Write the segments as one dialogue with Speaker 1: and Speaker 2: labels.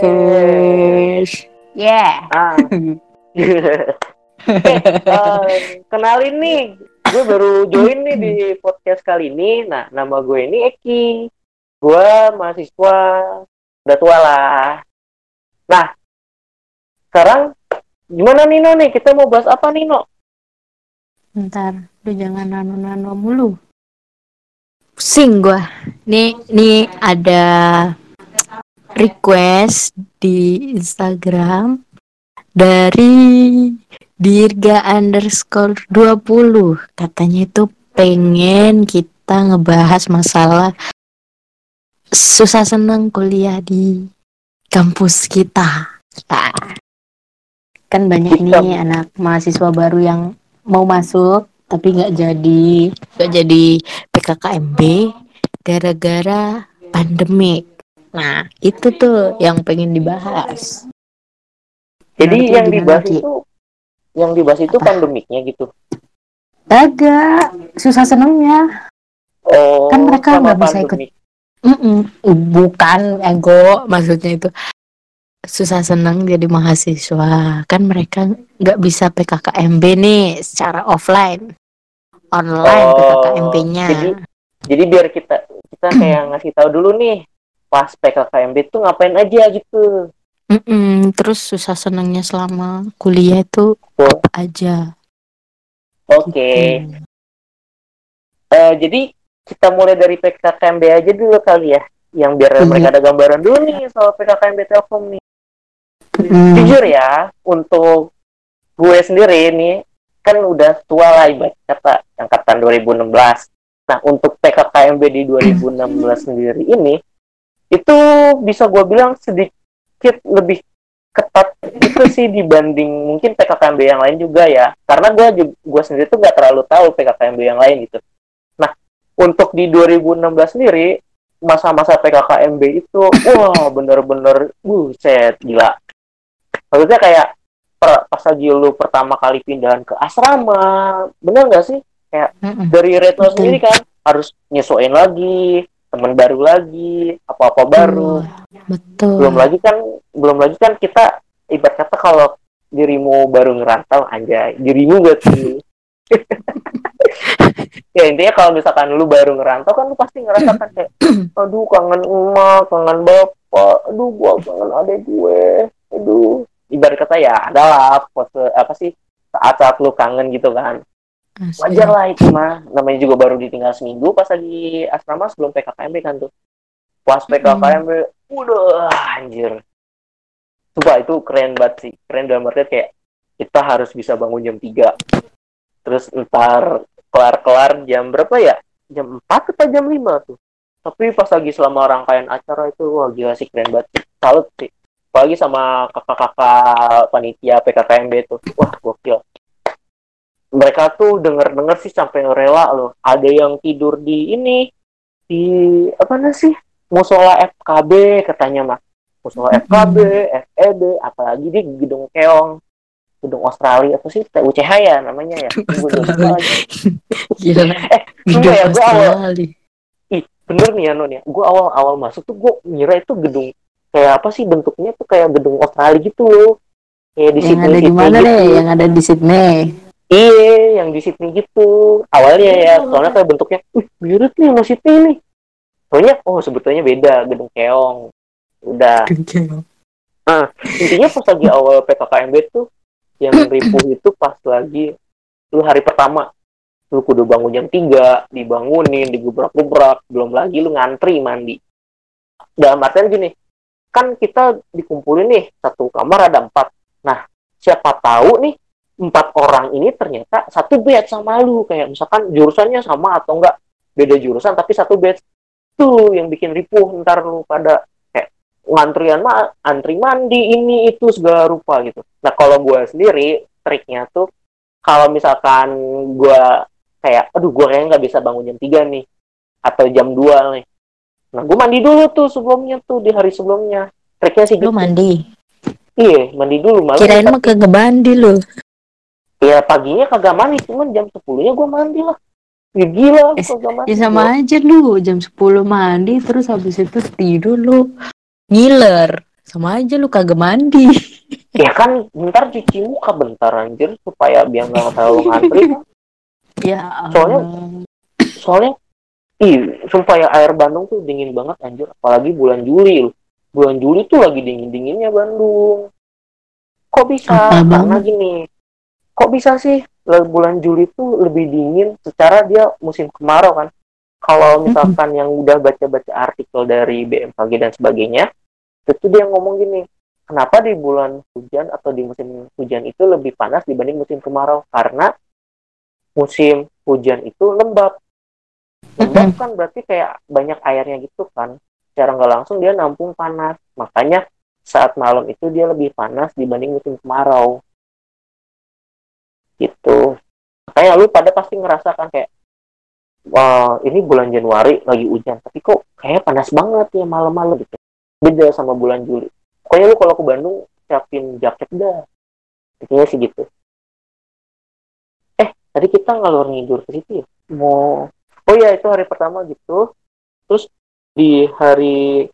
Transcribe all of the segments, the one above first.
Speaker 1: Podcast.
Speaker 2: Yeah.
Speaker 1: Ah. Eh, kenalin nih, gue baru join nih di podcast kali ini. Nah, nama gue ini Eki. Gue mahasiswa udah tua lah. Nah, sekarang gimana Nino nih? Kita mau bahas apa Nino?
Speaker 2: Bentar, lu jangan nano-nano mulu. Pusing gua. Nih, nih ada request di Instagram dari Dirga underscore 20 katanya itu pengen kita ngebahas masalah susah senang kuliah di kampus kita. Nah, kan banyak nih anak mahasiswa baru yang mau masuk tapi nggak jadi. Nggak jadi PKKMB gara-gara pandemik nah itu tuh yang pengen dibahas
Speaker 1: Jadi
Speaker 2: lu
Speaker 1: yang dibahas
Speaker 2: Ki?
Speaker 1: itu yang dibahas itu
Speaker 2: Apa?
Speaker 1: pandemiknya gitu.
Speaker 2: Agak susah senengnya
Speaker 1: Oh,
Speaker 2: Kan mereka nggak bisa ikut.
Speaker 1: pandemik.
Speaker 2: Mm-mm. bukan ego maksudnya itu susah seneng jadi mahasiswa kan mereka nggak bisa PKKMB nih secara offline online
Speaker 1: Oh,
Speaker 2: PKKMB-nya
Speaker 1: jadi Jadi biar kita kita kayak ngasih tahu dulu nih pas PKKMB itu ngapain aja gitu.
Speaker 2: Mm-mm. terus susah senengnya selama kuliah itu
Speaker 1: Oh.
Speaker 2: apa aja
Speaker 1: Oke.
Speaker 2: gitu.
Speaker 1: Eh, jadi kita mulai dari PKKMB aja dulu kali ya. Yang biar
Speaker 2: Iya.
Speaker 1: mereka ada gambaran dulu nih soal PKKMB Telkom nih.
Speaker 2: Mm.
Speaker 1: Jujur ya, untuk gue sendiri nih kan udah tua lah ibarat kata angkatan 2016. Nah, untuk PKKMB di 2016 sendiri ini itu bisa gue bilang sedikit lebih ketat itu sih dibanding mungkin PKKMB yang lain juga ya. Karena gue gue sendiri tuh nggak terlalu tahu PKKMB yang lain gitu. Nah, untuk di 2016 sendiri masa-masa PKKMB itu wah bener-bener buset gila maksudnya kayak per- pas lagi lu pertama kali pindahan ke asrama bener nggak sih
Speaker 2: Mm-mm.
Speaker 1: dari Retno sendiri kan harus nyesuaiin lagi teman baru lagi apa-apa baru.
Speaker 2: betul.
Speaker 1: Belum lagi kan belum lagi kan kita ibarat kata kalau dirimu baru ngerantau anjay dirimu gak sih? Ya intinya kalau misalkan lu baru ngerantau kan lu pasti ngerasakan kayak aduh kangen emak kangen bapak aduh gua kangen adek gue aduh. Ibarat kata ya adalah pose apa sih saat-saat lu kangen gitu kan
Speaker 2: Asli.
Speaker 1: wajar lah itu mah. Namanya juga baru ditinggal seminggu pas lagi asrama sebelum PKKMB kan tuh. Pas PKKMB udah anjir. Coba itu keren banget sih. Keren dalam artian kayak kita harus bisa bangun jam 3 terus ntar kelar-kelar jam berapa ya? Jam 4 atau jam 5 tuh. Tapi pas lagi selama rangkaian acara itu wah gila sih keren banget sih. salut sih. Apalagi sama kakak-kakak panitia PKKMB itu wah gokil mereka tuh denger-denger sih sampai rela loh ada yang tidur di ini di apa namanya sih musola FKB katanya mah musola FKB FEB apalagi di gedung keong gedung Australia apa sih TUCH ya namanya ya.
Speaker 2: Gila.
Speaker 1: Sumpah ya, gua awal-
Speaker 2: Australia.
Speaker 1: ih bener nih ya non ya gue awal awal masuk tuh gue ngira itu gedung kayak apa sih bentuknya tuh kayak gedung Australia gitu loh kayak di
Speaker 2: Yang
Speaker 1: Sydney
Speaker 2: ada di mana
Speaker 1: gitu.
Speaker 2: nih? Yang ada di Sydney.
Speaker 1: Iya, yang di Sydney gitu. Awalnya ya, soalnya kayak bentuknya, wih, mirip nih sama Sydney nih. Soalnya, oh sebetulnya beda, gedung keong. Udah. Intinya pas lagi awal PKKMB tuh, yang ripuh itu pas lagi, lu hari pertama, lu kudu bangun jam 3, dibangunin, digebrak-gebrak, belum lagi lu ngantri mandi. Dalam artian gini, kan kita dikumpulin nih, satu kamar ada empat. Nah, siapa tahu nih, empat orang ini ternyata satu batch sama lu. Kayak misalkan jurusannya sama atau enggak beda jurusan tapi satu batch. Tuh yang bikin ripuh ntar lu pada kayak ngantrian mah antri mandi ini itu segala rupa gitu. Nah kalau gue sendiri triknya tuh kalau misalkan gue kayak aduh gue kayaknya nggak bisa bangun jam 3 nih atau jam 2 nih. Nah gue mandi dulu tuh sebelumnya tuh di hari sebelumnya. Triknya sih
Speaker 2: Lu
Speaker 1: gitu.
Speaker 2: mandi.
Speaker 1: iya mandi dulu malah
Speaker 2: Kirain mah kagak mandi lu.
Speaker 1: Ya paginya kagak mandi cuman jam 10 nya gue mandi lah. Ya gila
Speaker 2: eh, ya sama aja lu jam 10 mandi terus habis itu tidur lu. Ngiler sama aja lu kagak mandi.
Speaker 1: Ya kan bentar cuci muka bentar anjir supaya biar nggak terlalu ngantri.
Speaker 2: Ya
Speaker 1: soalnya soalnya ih sumpah ya air Bandung tuh dingin banget anjir. Apalagi bulan Juli bulan Juli tuh lagi dingin dinginnya Bandung. Kok bisa? Apa karena banget? gini kok bisa sih? Bulan Juli tuh lebih dingin secara dia musim kemarau kan. Kalau misalkan yang udah baca-baca artikel dari BMKG dan sebagainya itu dia ngomong gini kenapa di bulan hujan atau di musim hujan itu lebih panas dibanding musim kemarau? Karena musim hujan itu lembab. Lembab kan berarti kayak banyak airnya gitu kan. Secara nggak langsung dia nampung panas. Makanya saat malam itu dia lebih panas dibanding musim kemarau gitu. Makanya lu pada pasti ngerasakan kayak wah ini bulan Januari lagi hujan tapi kok kayak panas banget ya malam-malam gitu. Beda sama bulan Juli. Pokoknya lu kalau ke Bandung siapin jaket dah. Intinya sih gitu. Eh tadi kita ngalor ngidur ke situ ya? Mau. Oh ya itu hari pertama gitu. Terus di hari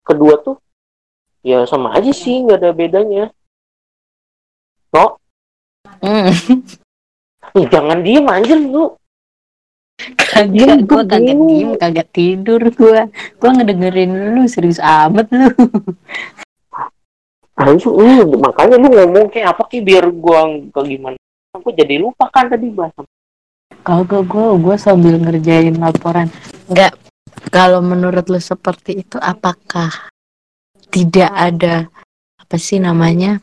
Speaker 1: kedua tuh ya sama aja sih nggak ada bedanya. No mm. eh, jangan diem aja lu.
Speaker 2: Kagak gue kagak diem kagak tidur gue gue ngedengerin lu serius amat lu.
Speaker 1: Anjir, lu makanya lu ngomong kayak apa sih biar gua ke gimana. Aku jadi lupa kan tadi bahasa.
Speaker 2: Kagak gue gue sambil ngerjain laporan. Nggak kalau menurut lu seperti itu apakah tidak ada apa sih namanya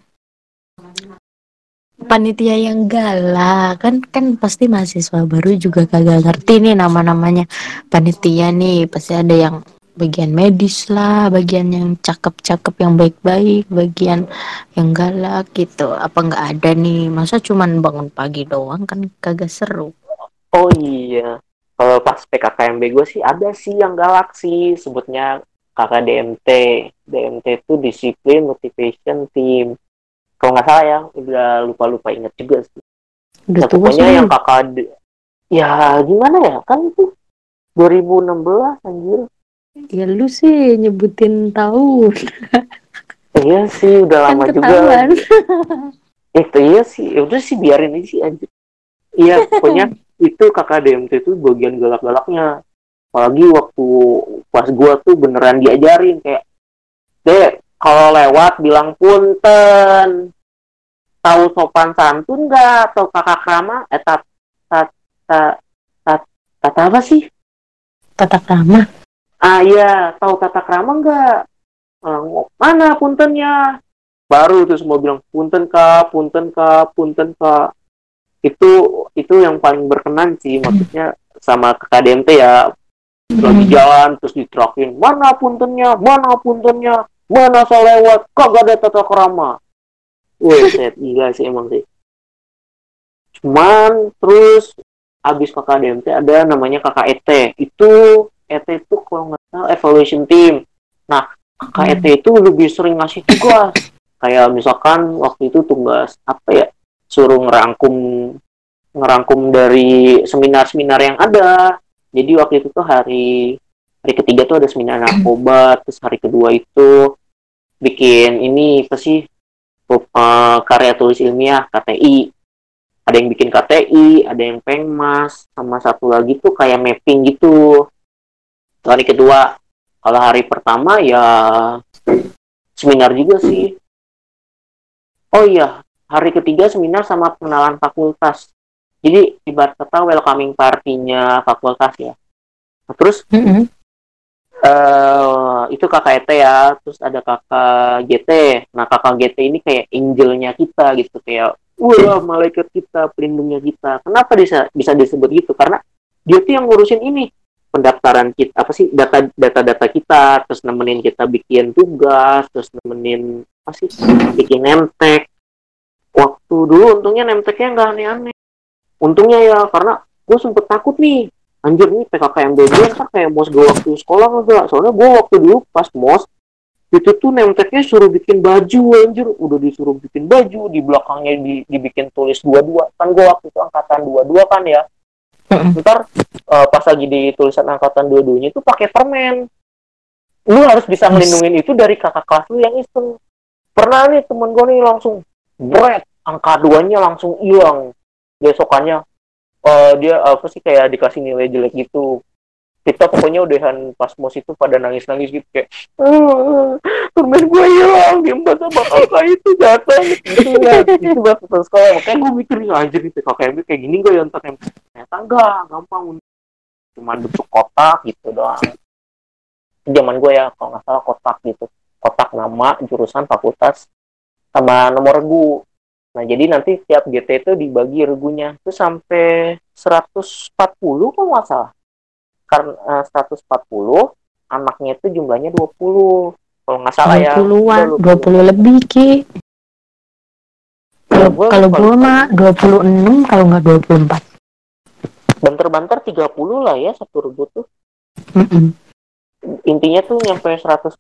Speaker 2: panitia yang galak. Kan kan pasti mahasiswa baru juga kagak ngerti nih nama-namanya. Panitia nih pasti ada yang bagian medis lah bagian yang cakep-cakep yang baik-baik bagian yang galak gitu. Apa nggak ada nih? Masa cuman bangun pagi doang kan kagak seru.
Speaker 1: Oh iya. Kalau pas PKKMB gue sih ada sih yang galak sih. Sebutnya kakak DMT DMT itu disiplin motivation team kalau nggak salah ya udah lupa lupa inget juga sih. Udah nah, pokoknya sih. yang kakak ya gimana ya? Kan itu 2016 anjir.
Speaker 2: Ya lu sih nyebutin tahun.
Speaker 1: Iya sih udah kan lama juga. itu iya sih. Ya udah sih biarin aja sih anjir. Iya pokoknya itu kakak DMT itu bagian galak-galaknya. Apalagi waktu pas gua tuh beneran diajarin kayak dek kalau lewat bilang punten. Tahu sopan santun nggak? Atau kakak krama eh tat tat tat tat tat apa sih?
Speaker 2: Tata krama
Speaker 1: ah iya. Tahu tata krama nggak? Uh, mana puntennya? Baru terus mau bilang punten kak punten kak punten kak. Itu itu yang paling berkenan sih maksudnya sama KDMT ya. Lagi hmm. jalan terus diterakin mana puntennya? Mana puntennya mana saya lewat? Kok gak ada tata kerama Wih, set gila sih emang sih. Cuman terus abis kakak DMT ada namanya kakak ET itu ET itu kalau nggak salah evaluation team. Nah kakak ET hmm. itu lebih sering ngasih tugas. Kayak misalkan waktu itu tugas apa ya suruh ngerangkum ngerangkum dari seminar-seminar yang ada. Jadi waktu itu tuh hari hari ketiga tuh ada seminar narkoba terus hari kedua itu bikin ini apa sih uh, karya tulis ilmiah KTI ada yang bikin KTI ada yang pengmas sama satu lagi tuh kayak mapping gitu. Hari kedua kalau hari pertama ya seminar juga sih. Oh iya hari ketiga seminar sama pengenalan fakultas. Jadi ibarat kata welcoming partinya fakultas ya. Nah, terus mm -hmm. Uh, itu kakak ET ya terus ada kakak GT nah kakak GT ini kayak angelnya kita gitu kayak wah malaikat kita pelindungnya kita. Kenapa bisa bisa disebut gitu? Karena dia tuh yang ngurusin ini pendaftaran kita apa sih data data data kita terus nemenin kita bikin tugas terus nemenin apa sih bikin nemtek. Waktu dulu untungnya nemteknya nggak aneh-aneh. Untungnya ya karena gue sempet takut nih anjir nih PKKMB gue kan kayak mos gue waktu sekolah enggak soalnya gue waktu dulu pas mos itu tuh nemteknya suruh bikin baju anjir. Udah disuruh bikin baju di belakangnya di, dibikin tulis dua dua kan gue waktu itu angkatan dua dua kan ya. Ntar uh, pas lagi di tulisan angkatan dua-duanya itu pakai permen. Lu harus bisa ngelindungin itu dari kakak kelas lu yang iseng. Pernah nih temen gue nih langsung bread angka duanya langsung hilang. Besokannya uh, dia apa sih kayak dikasih nilai jelek gitu. Kita pokoknya udahan pas mos itu pada nangis-nangis gitu kayak permen gue hilang diembat sama kakak itu jatuh. Gitu ya. Itu bahas sekolah makanya gue mikir anjir nih kakak kayak gini gue yang ternyata enggak gampang. Cuma bentuk kotak gitu doang. Zaman gue ya kalau nggak salah kotak gitu. Kotak nama jurusan fakultas sama nomor regu nah jadi nanti tiap GT itu dibagi regunya. Itu sampai 140 kalau nggak salah. Karena 140 anaknya itu jumlahnya 20 kalau nggak salah 20 ya
Speaker 2: 20-an 20 lebih ki. Kalau gue mah 26 kalau nggak 24
Speaker 1: banter-banter 30 lah ya satu regu tuh. Mm -mm. intinya tuh nyampe 140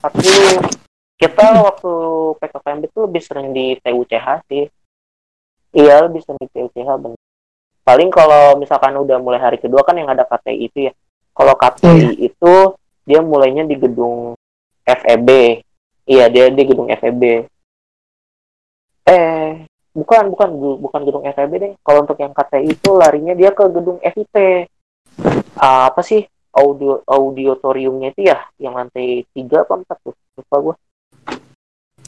Speaker 1: kita waktu PKPMB itu lebih sering di TUCH sih iya lebih sering TUCH bener. Paling kalau misalkan udah mulai hari kedua kan yang ada KTI itu ya. Kalau KTI yeah. itu dia mulainya di gedung FEB iya dia di gedung FEB eh bukan bukan bukan gedung FEB deh. Kalau untuk yang KTI itu larinya dia ke gedung FIT uh, apa sih? Audio auditoriumnya itu ya yang lantai tiga apa empat tuh? Lupa gue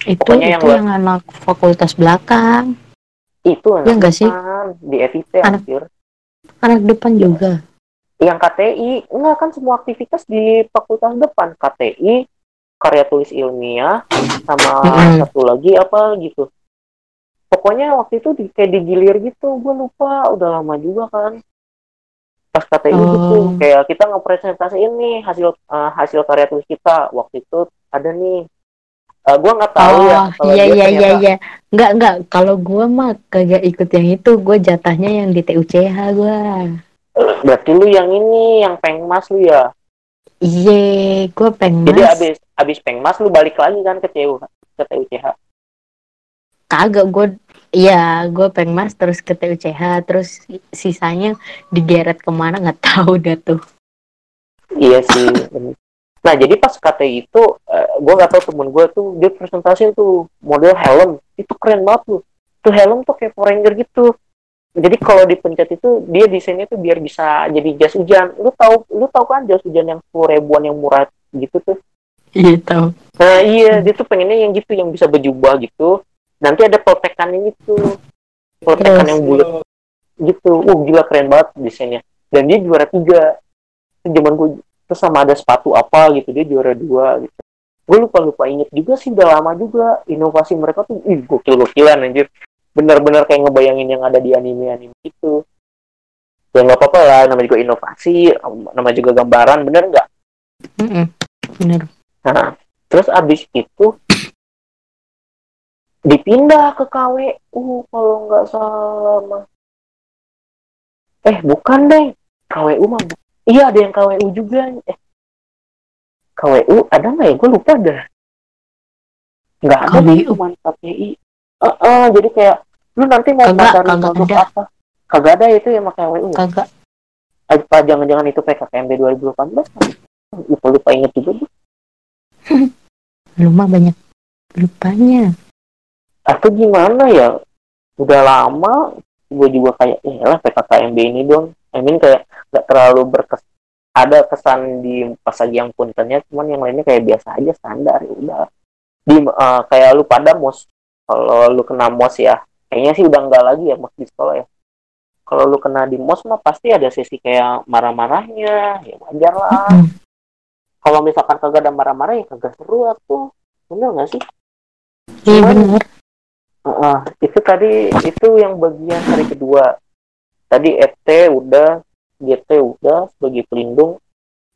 Speaker 2: itu Pokoknya itu yang, yang anak fakultas belakang
Speaker 1: itu anak ya enggak sih di FIT
Speaker 2: anak, hampir anak depan juga?
Speaker 1: Yang KTI enggak kan semua aktivitas di fakultas depan. KTI karya tulis ilmiah sama hmm. satu lagi apa gitu. Pokoknya waktu itu di, kayak digilir gitu gue lupa udah lama juga kan. Pas KTI oh. gitu kayak kita ngepresentasiin nih hasil uh, hasil karya tulis kita. Waktu itu ada nih uh, eh, gue nggak tahu
Speaker 2: ya oh, ya iya iya iya iya. Nggak nggak. Kalau gue mah kagak ikut yang itu. Gue jatahnya yang di TUCH gue
Speaker 1: berarti lu yang ini yang pengmas lu ya?
Speaker 2: Iya gue pengmas.
Speaker 1: Jadi abis abis pengmas lu balik lagi kan ke TU ke TUCH
Speaker 2: kagak gue Iya, gue pengmas terus ke TUCH, terus sisanya digeret ke mana? Nggak tahu dah tuh.
Speaker 1: Iya sih. Nah jadi pas KTI itu, uh, gue nggak tahu temen gue tuh dia presentasi tuh model helm, itu keren banget tuh. Tuh helm tuh kayak Power Ranger gitu. Jadi kalau dipencet itu dia desainnya tuh biar bisa jadi jas hujan. Lu tahu, lu tahu kan jas hujan yang sepuluh ribuan yang murah gitu tuh?
Speaker 2: Iya tahu.
Speaker 1: Nah iya, dia tuh pengennya yang gitu, yang bisa berjubah gitu. Nanti ada protekannya gitu, protekan yes. yang bulat gitu. Uh gila keren banget desainnya. Dan dia juara tiga. Zaman gue terus sama ada sepatu apa gitu dia juara dua gitu. Gue lupa lupa inget juga sih udah lama juga inovasi mereka tuh ih gokil gokilan anjir. Bener-bener kayak ngebayangin yang ada di anime anime itu. Ya nggak apa-apa lah namanya juga inovasi namanya juga gambaran bener nggak?
Speaker 2: Mm -mm, bener.
Speaker 1: Nah terus abis itu dipindah ke KWU kalau nggak salah. Eh bukan deh. KWU mah iya ada yang KWU juga. Eh KWU ada nggak ya? Gue lupa dah nggak ada KWU cuma KPI uh, uh, jadi kayak lu nanti mau kagak, kagak produk ada. apa kagak ada itu yang pakai KWU
Speaker 2: kagak.
Speaker 1: Apa jangan-jangan itu PKKMB 2018 lupa lupa inget juga tuh
Speaker 2: lu mah banyak lupanya.
Speaker 1: Atau gimana ya? Udah lama gue juga kayak eh lah PKKMB ini dong I mean kayak nggak terlalu berkes ada kesan di pas lagi yang puntennya cuman yang lainnya kayak biasa aja standar ya udah. Di uh, kayak lu pada mos kalau lu kena mos ya kayaknya sih udah enggak lagi ya mos di sekolah ya. Kalau lu kena di mos mah pasti ada sesi kayak marah-marahnya ya wajar lah. Kalau misalkan kagak ada marah-marah ya kagak seru aku bener nggak sih?
Speaker 2: Iya bener.
Speaker 1: uh, itu tadi itu yang bagian hari kedua tadi FT udah GT udah sebagai pelindung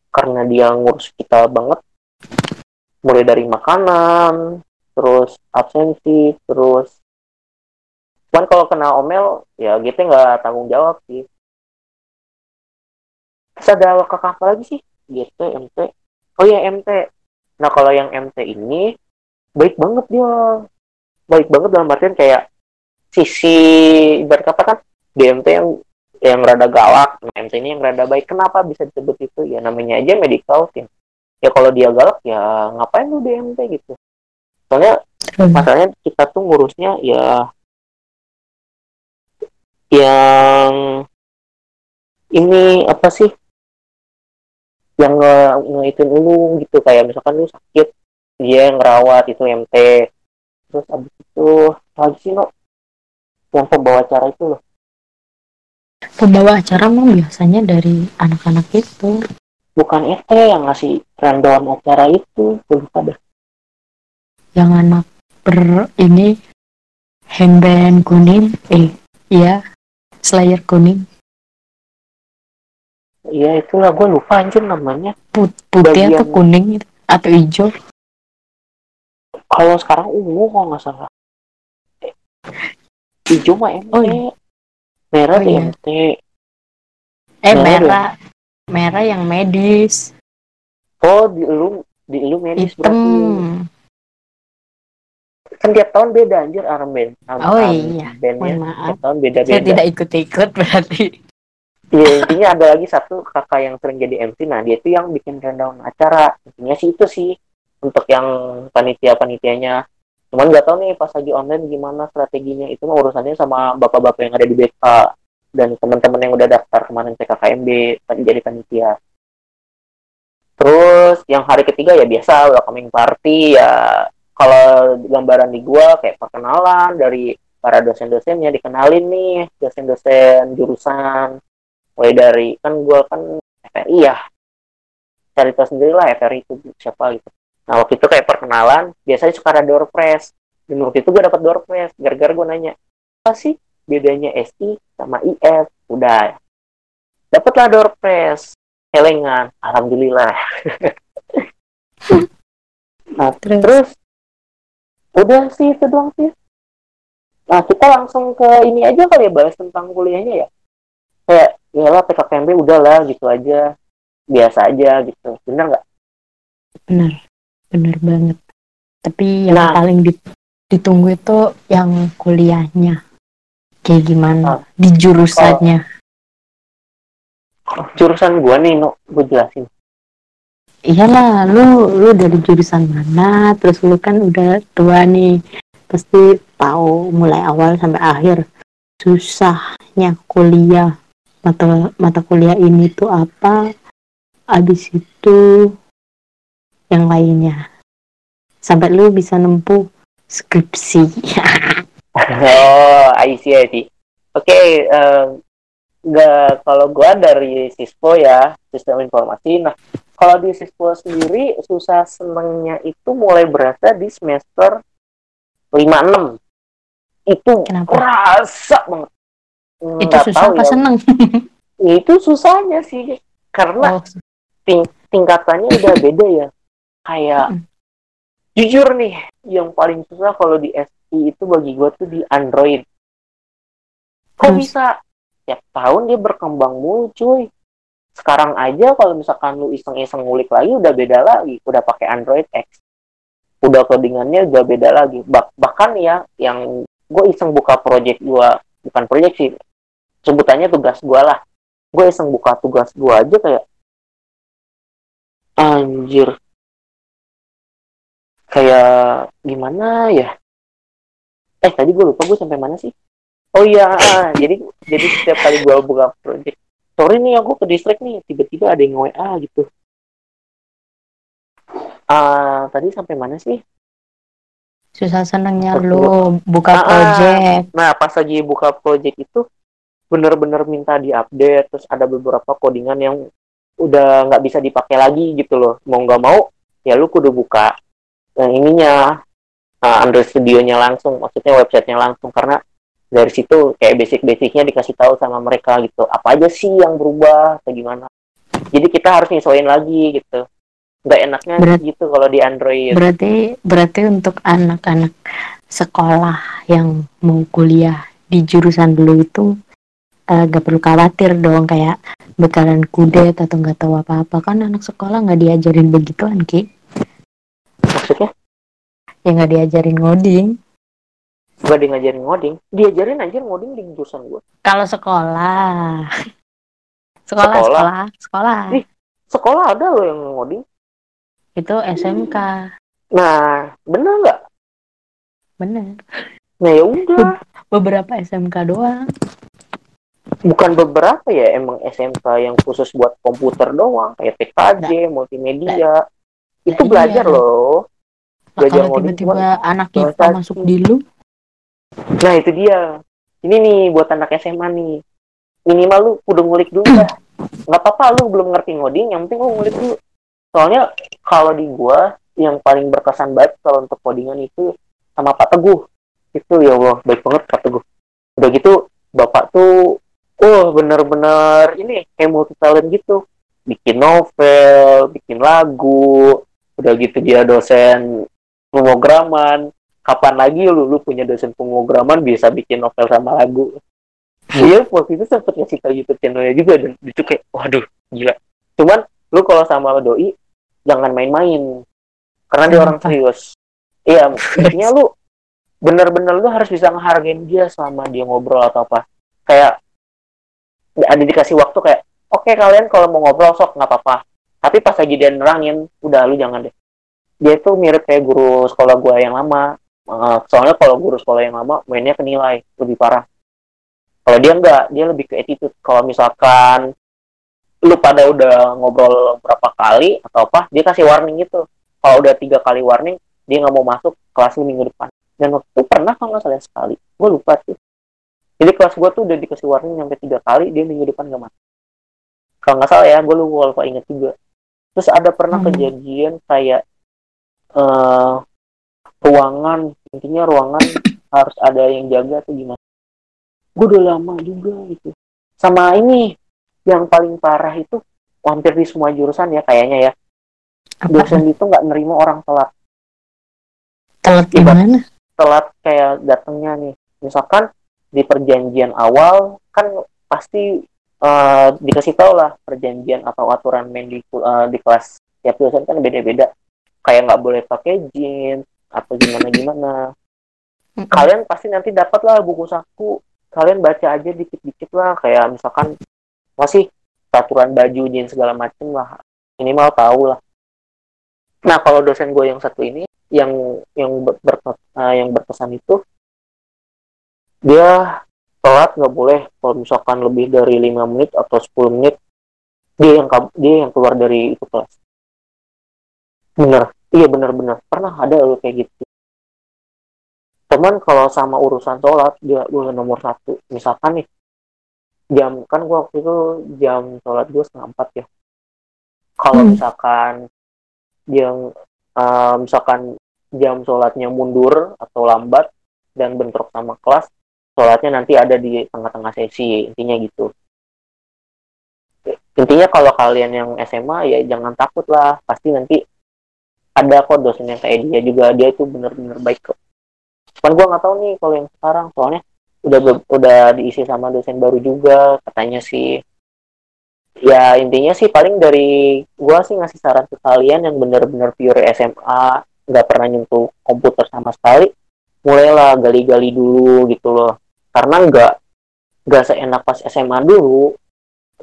Speaker 1: karena dia ngurus kita banget. Mulai dari makanan terus absensi terus cuman kalau kena omel ya GT nggak tanggung jawab sih. Terus ada kakak apa lagi sih? GT MT oh ya MT nah kalau yang MT ini baik banget dia. Baik banget dalam artian kayak sisi ibarat kata kan DMT yang yang rada galak MC ini yang rada baik. Kenapa bisa disebut itu? Ya namanya aja medical team ya kalau dia galak ya ngapain lu di MC gitu? Soalnya hmm. masalahnya kita tuh ngurusnya ya yang ini apa sih? Yang nge ngeitin lu gitu. Kayak misalkan lu sakit dia yang ngerawat itu MT terus abis itu lagi sih no yang pembawa acara itu loh
Speaker 2: pembawa acara mah biasanya dari anak-anak itu.
Speaker 1: Bukan ET yang ngasih rundown acara itu lupa deh
Speaker 2: yang anak per ini handband kuning eh iya slayer kuning.
Speaker 1: Iya itulah gue lupa anjir namanya.
Speaker 2: Put putih Bagian... atau kuning atau hijau.
Speaker 1: Kalau sekarang ungu kok nggak salah. Hijau mah MT oh, iya. Merah oh, iya. MT
Speaker 2: eh merah merah, merah yang medis.
Speaker 1: Oh di lu di lu medis
Speaker 2: Hitam.
Speaker 1: berarti kan tiap tahun beda anjir armband
Speaker 2: oh iya.
Speaker 1: bandnya tiap tahun beda beda
Speaker 2: saya tidak ikut ikut berarti.
Speaker 1: Iya intinya ada lagi satu kakak yang sering jadi MC nah dia itu yang bikin rundown acara. Intinya sih itu sih untuk yang panitia panitianya cuman nggak tahu nih pas lagi online gimana strateginya. Itu mah urusannya sama bapak-bapak yang ada di BK dan teman-teman yang udah daftar kemarin PKKMB jadi panitia. Terus yang hari ketiga ya biasa welcoming party ya. Kalau gambaran di gua kayak perkenalan dari para dosen-dosennya dikenalin nih dosen-dosen jurusan. Mulai dari kan gua kan FRI ya. Cari tahu sendiri lah FRI itu siapa gitu Nah waktu itu kayak perkenalan, biasanya suka ada door press. Dan waktu itu gue dapet door press, gara-gara gue nanya, apa sih bedanya SI sama IF? Udah, dapatlah door press, helengan, alhamdulillah. nah terus. terus, udah sih itu doang sih. Nah kita langsung ke ini aja kali ya bahas tentang kuliahnya ya. Kayak, ya lah PKKMB udahlah gitu aja, biasa aja gitu, bener nggak?
Speaker 2: Bener bener banget. Tapi yang nah. paling ditunggu itu yang kuliahnya. Kayak gimana? Nah. di jurusannya.
Speaker 1: Oh. jurusan gua nih no gue jelasin.
Speaker 2: Iyalah lu lu dari jurusan mana? Terus lu kan udah tua nih. Pasti tahu mulai awal sampai akhir susahnya kuliah. Mata mata kuliah ini tuh apa? Abis itu yang lainnya. Sampai lu bisa nempuh skripsi.
Speaker 1: Oh I see I see. Oke okay, uh, nggak kalau gua dari sispo ya sistem informasi. Nah kalau di sispo sendiri susah senengnya itu mulai berasa di semester lima enam itu Kenapa? kerasa banget.
Speaker 2: Itu susah apa ya. seneng?
Speaker 1: Itu susahnya sih karena oh. ting tingkatannya udah beda ya kayak mm. jujur nih yang paling susah kalau di SI itu bagi gue tuh di Android. Kok Terus? bisa? Tiap tahun dia berkembang mulu cuy. Sekarang aja kalau misalkan lu iseng-iseng ngulik lagi udah beda lagi. Udah pakai Android X. Udah codingannya udah beda lagi. Bah bahkan ya yang gue iseng buka project gue bukan project sih sebutannya tugas gue lah. Gue iseng buka tugas gue aja kayak anjir kayak gimana ya? Eh tadi gue lupa gue sampai mana sih? Oh iya jadi jadi setiap kali gue buka project sorry nih aku ke distrik nih tiba-tiba ada yang WA gitu. Uh, tadi sampai mana sih?
Speaker 2: Susah senangnya lu buka ah, project.
Speaker 1: Nah pas lagi buka project itu bener-bener minta diupdate terus ada beberapa codingan yang udah nggak bisa dipakai lagi gitu loh. Mau nggak mau ya lu kudu buka yang ininya uh, Android Studio-nya langsung, maksudnya websitenya langsung karena dari situ kayak basic-basicnya dikasih tahu sama mereka gitu apa aja sih yang berubah atau gimana. Jadi kita harus nyesuaiin lagi gitu. Nggak enaknya berarti, gitu kalau di Android.
Speaker 2: berarti berarti untuk anak-anak sekolah yang mau kuliah di jurusan dulu itu uh, gak perlu khawatir dong kayak bakalan kudet atau nggak tahu apa-apa. Kan anak sekolah nggak diajarin begituan ki
Speaker 1: maksudnya?
Speaker 2: Ya nggak diajarin ngoding.
Speaker 1: Gak di ngajarin ngoding. Diajarin aja ngoding di jurusan gue
Speaker 2: kalau sekolah. Sekolah
Speaker 1: Sekolah?
Speaker 2: sekolah sekolah.
Speaker 1: Ih. sekolah ada loh yang ngoding.
Speaker 2: Itu SMK
Speaker 1: nah bener nggak?
Speaker 2: Bener.
Speaker 1: Nah ya udah.
Speaker 2: Beberapa SMK doang.
Speaker 1: Bukan beberapa ya emang SMK yang khusus buat komputer doang. Kayak TKJ multimedia. Itu
Speaker 2: iya.
Speaker 1: belajar loh
Speaker 2: Lah,
Speaker 1: Belajar
Speaker 2: kalau tiba-tiba anak kita masuk di lu.
Speaker 1: Nah itu dia. Ini nih buat anak SMA nih. Minimal lu udah ngulik dulu dah nggak apa-apa lu belum ngerti ngoding yang penting lu ngulik dulu. Soalnya kalau di gua yang paling berkesan banget kalau untuk codingan itu sama Pak Teguh. Itu ya Allah baik banget Pak Teguh. Udah gitu bapak tuh oh bener-bener ini kayak multi talent gitu. Bikin novel bikin lagu. Udah gitu dia dosen pemrograman kapan lagi lu lu punya dosen pemrograman bisa bikin novel sama lagu. Dia waktu itu sempet ngasih tau YouTube channelnya juga dan itu kayak waduh gila. Cuman lu kalau sama doi jangan main-main. Karena dia orang serius. Iya maksudnya lu bener-bener lu harus bisa ngehargain dia selama dia ngobrol atau apa. Kayak ada dikasih waktu kayak oke kalian kalau mau ngobrol sok nggak apa-apa. Tapi pas lagi dia nerangin udah lu jangan deh dia tuh mirip kayak guru sekolah gua yang lama. Eh, soalnya kalau guru sekolah yang lama mainnya ke nilai lebih parah. Kalau dia enggak dia lebih ke attitude. Kalau misalkan lu pada udah ngobrol berapa kali atau apa dia kasih warning gitu. Kalau udah tiga kali warning dia nggak mau masuk kelas lu minggu depan. Dan waktu itu pernah kalau nggak salah sekali. Gue lupa sih. Jadi kelas gue tuh udah dikasih warning sampai tiga kali dia minggu depan nggak masuk. Kalau nggak salah ya gue lupa lupa inget juga. Terus ada pernah
Speaker 2: Hmm.
Speaker 1: kejadian kayak eh ruangan intinya ruangan harus ada yang jaga tuh gimana. Gue udah lama juga gitu. Sama ini yang paling parah itu hampir di semua jurusan ya kayaknya ya.
Speaker 2: Apa?
Speaker 1: Dosen itu nggak nerima orang telat.
Speaker 2: Telat gimana?
Speaker 1: telat kayak datangnya nih. Misalkan di perjanjian awal kan pasti eh, dikasih tau lah perjanjian atau aturan main di eh, di kelas tiap dosen kan beda-beda kayak nggak boleh pakai jeans atau gimana gimana. Kalian pasti nanti dapat lah buku saku. Kalian baca aja dikit-dikit lah kayak misalkan masih peraturan baju jeans segala macem lah. Minimal tahu lah. Nah kalau dosen gue yang satu ini yang yang ber, ber- eh, yang berkesan itu dia telat nggak boleh. Kalau misalkan lebih dari lima menit atau 10 menit dia yang dia yang keluar dari itu kelas bener. Iya bener-bener. Pernah ada lo kayak gitu. Teman kalau sama urusan sholat dia gue nomor satu. Misalkan nih jam kan gue waktu itu jam sholat gue setengah empat ya. Kalau
Speaker 2: Hmm.
Speaker 1: misalkan yang eh, misalkan jam sholatnya mundur atau lambat dan bentrok sama kelas sholatnya nanti ada di tengah-tengah sesi intinya gitu. Intinya kalau kalian yang SMA ya jangan takut lah. Pasti nanti ada kok dosen yang kayak dia juga. Dia itu bener-bener baik kok. Cuman gue nggak tahu nih kalau yang sekarang. Soalnya udah udah diisi sama dosen baru juga katanya sih. Ya intinya sih paling dari gue sih ngasih saran ke kalian yang bener-bener pure SMA nggak pernah nyentuh komputer sama sekali mulailah gali-gali dulu gitu loh. Karena nggak nggak seenak pas SMA dulu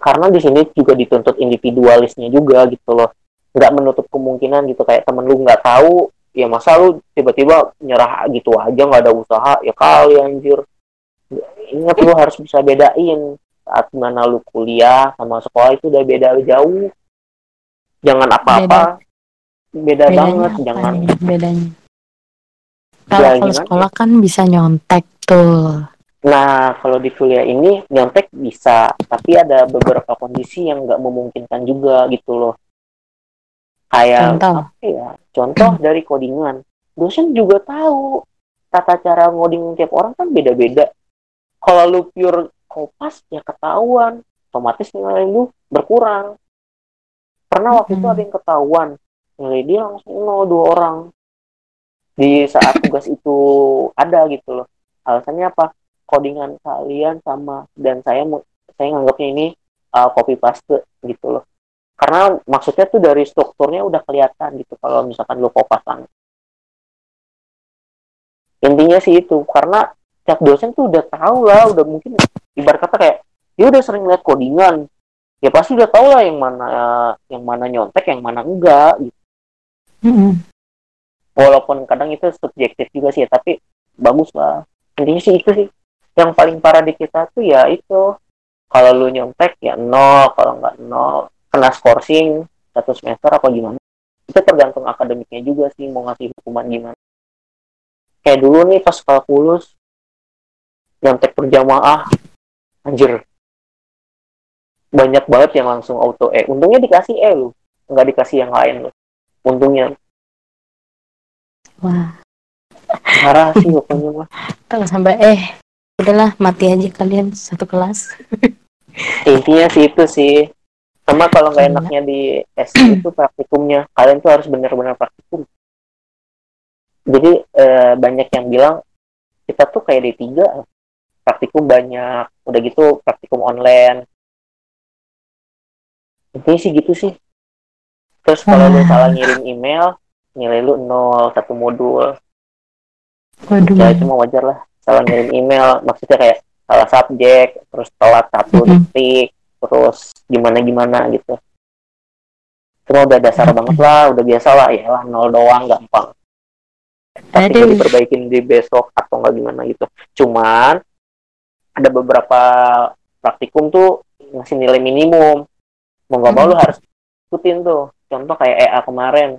Speaker 1: karena di sini juga dituntut individualisnya juga gitu loh nggak menutup kemungkinan gitu kayak temen lu nggak tahu ya masa lu tiba-tiba nyerah gitu aja nggak ada usaha ya kali anjir. Ingat lu harus bisa bedain saat mana lu kuliah sama sekolah itu udah beda jauh. Jangan apa-apa. Beda,
Speaker 2: bedanya
Speaker 1: banget
Speaker 2: apa
Speaker 1: jangan.
Speaker 2: nih bedanya?
Speaker 1: Ya,
Speaker 2: kalau
Speaker 1: gimana?
Speaker 2: sekolah kan bisa nyontek tuh.
Speaker 1: Nah, kalau di kuliah ini nyontek bisa, tapi ada beberapa kondisi yang nggak memungkinkan juga gitu loh. Kayak
Speaker 2: contoh
Speaker 1: apa ya? Contoh dari codingan. Dosen juga tahu tata cara ngoding tiap orang kan beda-beda. Kalau lu pure kopas ya ketahuan, otomatis nilai lu berkurang. Pernah waktu itu
Speaker 2: Mm-mm.
Speaker 1: ada yang ketahuan, nilai dia langsung nol dua orang. Di saat tugas itu ada gitu loh. Alasannya apa? codingan kalian sama dan saya saya nganggapnya ini uh, copy paste gitu loh karena maksudnya tuh dari strukturnya udah kelihatan gitu kalau misalkan lu kopasan intinya sih itu karena tiap dosen tuh udah tahu lah udah mungkin ibarat kata kayak dia udah sering lihat codingan. Ya pasti udah tahu lah yang mana yang mana nyontek yang mana enggak gitu.
Speaker 2: Mm-mm.
Speaker 1: walaupun kadang itu subjektif juga sih ya, tapi bagus lah. Intinya sih itu sih. Yang paling parah di kita tuh ya itu. Kalau lu nyontek ya nol kalau nggak nol kena skorsing satu semester apa gimana? Itu tergantung akademiknya juga sih mau ngasih hukuman gimana. Kayak dulu nih pas kalkulus nyontek berjamaah anjir. Banyak banget yang langsung auto E. Untungnya dikasih E lu nggak dikasih yang lain lu untungnya.
Speaker 2: Wah,
Speaker 1: parah sih pokoknya mah.
Speaker 2: Kalau sampai eh udahlah mati aja kalian satu kelas.
Speaker 1: intinya sih itu sih sama kalau nggak enaknya di SD itu praktikumnya. Kalian tuh harus benar-benar praktikum. Jadi eh, banyak yang bilang kita tuh kayak D3 praktikum banyak. Udah gitu praktikum online. Intinya sih gitu sih. Terus kalau lu
Speaker 2: Wah.
Speaker 1: salah ngirim email nilai lu nol satu modul.
Speaker 2: Waduh.
Speaker 1: ya itu mah wajar lah. Salah ngirim email maksudnya kayak salah subjek terus telat satu detik terus gimana gimana gitu. Cuma udah dasar
Speaker 2: Mhm.
Speaker 1: banget lah udah biasa lah ya lah nol doang gampang. Tapi
Speaker 2: Aduh.
Speaker 1: diperbaikin di besok atau nggak gimana gitu. Cuman ada beberapa praktikum tuh ngasih nilai minimum. Mau nggak mau
Speaker 2: Mhm.
Speaker 1: lu harus ikutin tuh. Contoh kayak EA kemarin.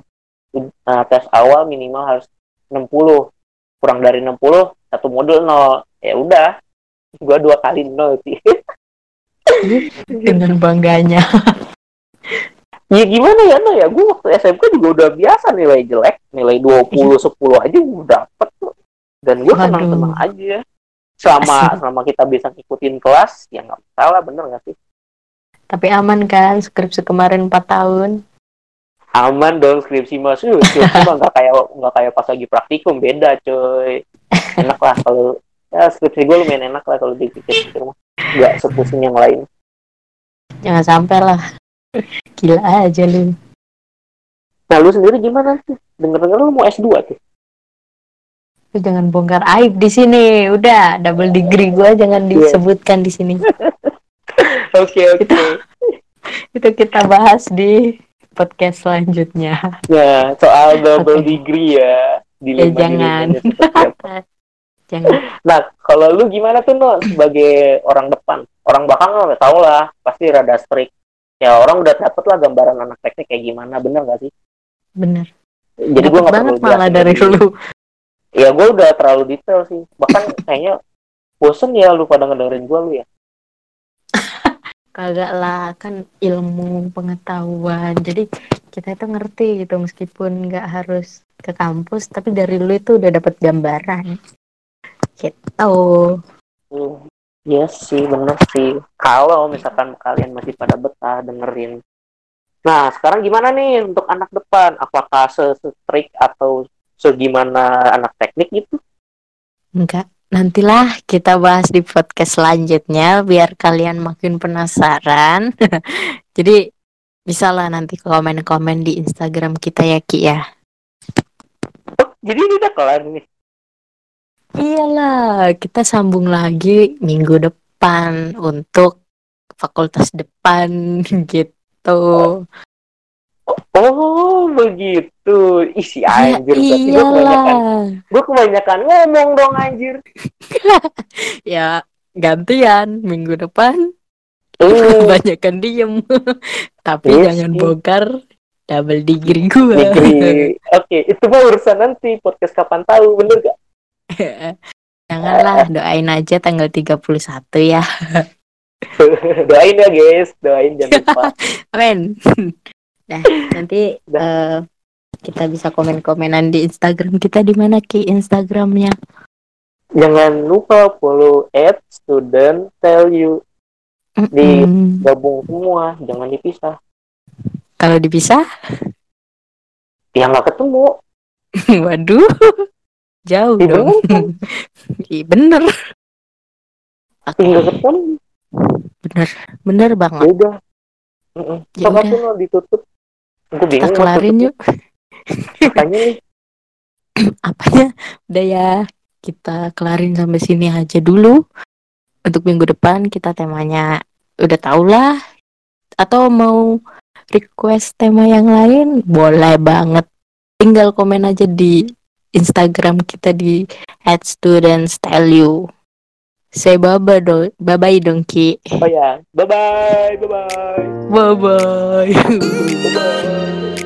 Speaker 1: Uh, tes awal minimal harus 60 kurang dari 60 satu modul nol. Ya udah gua dua kali nol sih
Speaker 2: Dengan bangganya.
Speaker 1: ya gimana ya no ya? Gue waktu SMK juga udah biasa nilai jelek. Nilai 20 10 aja gue dapet tuh dan gue
Speaker 2: Waduh.
Speaker 1: tenang tenang aja. Selama
Speaker 2: Asik.
Speaker 1: selama kita bisa ngikutin kelas ya nggak salah bener nggak sih?
Speaker 2: Tapi aman kan skripsi kemarin 4 tahun.
Speaker 1: aman dong skripsi mas. Skripsi mah nggak kayak nggak kayak pas lagi praktikum. Beda coy. Enak lah kalau ya skripsi gue lumayan enak lah kalau dipikir-pikir mah nggak sepusing yang lain
Speaker 2: Jangan sampai lah. Gila aja lu.
Speaker 1: nah lu sendiri gimana sih denger denger lu mau S2 tuh
Speaker 2: Lu jangan bongkar aib di sini. Udah, double degree gua jangan
Speaker 1: Iya.
Speaker 2: disebutkan di sini.
Speaker 1: oke oke
Speaker 2: Itu kita bahas di podcast selanjutnya.
Speaker 1: ya soal double
Speaker 2: Oke.
Speaker 1: degree ya lima
Speaker 2: jangan.
Speaker 1: di lima seperti apa.
Speaker 2: Jangan.
Speaker 1: nah kalau lu gimana tuh no sebagai orang depan orang belakang udah tau lah pasti rada strict ya orang udah dapet lah gambaran anak teknik kayak gimana bener gak sih
Speaker 2: Bener.
Speaker 1: jadi gue
Speaker 2: Dapet
Speaker 1: nggak perlu
Speaker 2: malah dari lu.
Speaker 1: ya gue udah terlalu detail sih bahkan kayaknya bosen ya lu pada ngedengerin gue lu ya
Speaker 2: Kagak lah, kan ilmu pengetahuan. Jadi kita itu ngerti gitu meskipun nggak harus ke kampus, tapi dari lu itu udah dapat gambaran. Gitu.
Speaker 1: Hmm, yes sih bener sih kalau misalkan kalian masih pada betah dengerin nah sekarang gimana nih untuk anak depan apakah se-strict atau segimana anak teknik gitu
Speaker 2: Enggak. Nantilah kita bahas di podcast selanjutnya biar kalian makin penasaran. Jadi bisa lah nanti komen-komen di Instagram kita ya Ki ya.
Speaker 1: Oh, jadi udah kelar nih
Speaker 2: Iyalah, kita sambung lagi minggu depan untuk fakultas depan gitu.
Speaker 1: Oh begitu, isi
Speaker 2: Ya
Speaker 1: anjir berarti gue kebanyakan,
Speaker 2: iyalah.
Speaker 1: gue kebanyakan ngomong dong anjir.
Speaker 2: Ya gantian minggu depan
Speaker 1: Uh,
Speaker 2: kebanyakan diem. Tapi
Speaker 1: Yes,
Speaker 2: jangan
Speaker 1: yes.
Speaker 2: bongkar double degree gua.
Speaker 1: degree. Oke, itu mah urusan nanti podcast kapan tahu, bener gak?
Speaker 2: Janganlah doain aja tanggal 31 ya.
Speaker 1: doain ya guys, doain jangan lupa.
Speaker 2: Amin. Nah, nanti eh, kita bisa komen-komenan di Instagram kita di mana Ki Instagramnya.
Speaker 1: jangan lupa follow at student tell you Di- gabung semua, jangan dipisah.
Speaker 2: Kalau dipisah,
Speaker 1: Ya nggak ketemu,
Speaker 2: waduh, jauh
Speaker 1: Iya,
Speaker 2: dong. Iya bener,
Speaker 1: Ya nggak ketemu.
Speaker 2: bener, bener banget.
Speaker 1: udah. Mm-mm.
Speaker 2: Ya udah.
Speaker 1: ditutup. Gue
Speaker 2: Kita
Speaker 1: bingung mau
Speaker 2: kelarin yuk.
Speaker 1: Apanya nih?
Speaker 2: Apanya? Udah ya. kita kelarin sampai sini aja dulu untuk minggu depan kita temanya udah tau lah atau mau request tema yang lain boleh banget tinggal komen aja di Instagram kita di @studentstyleu. Saya bye dong, bye bye dong Ki.
Speaker 1: Oh ya, bye bye, bye bye.
Speaker 2: Bye bye.
Speaker 1: bye, -bye.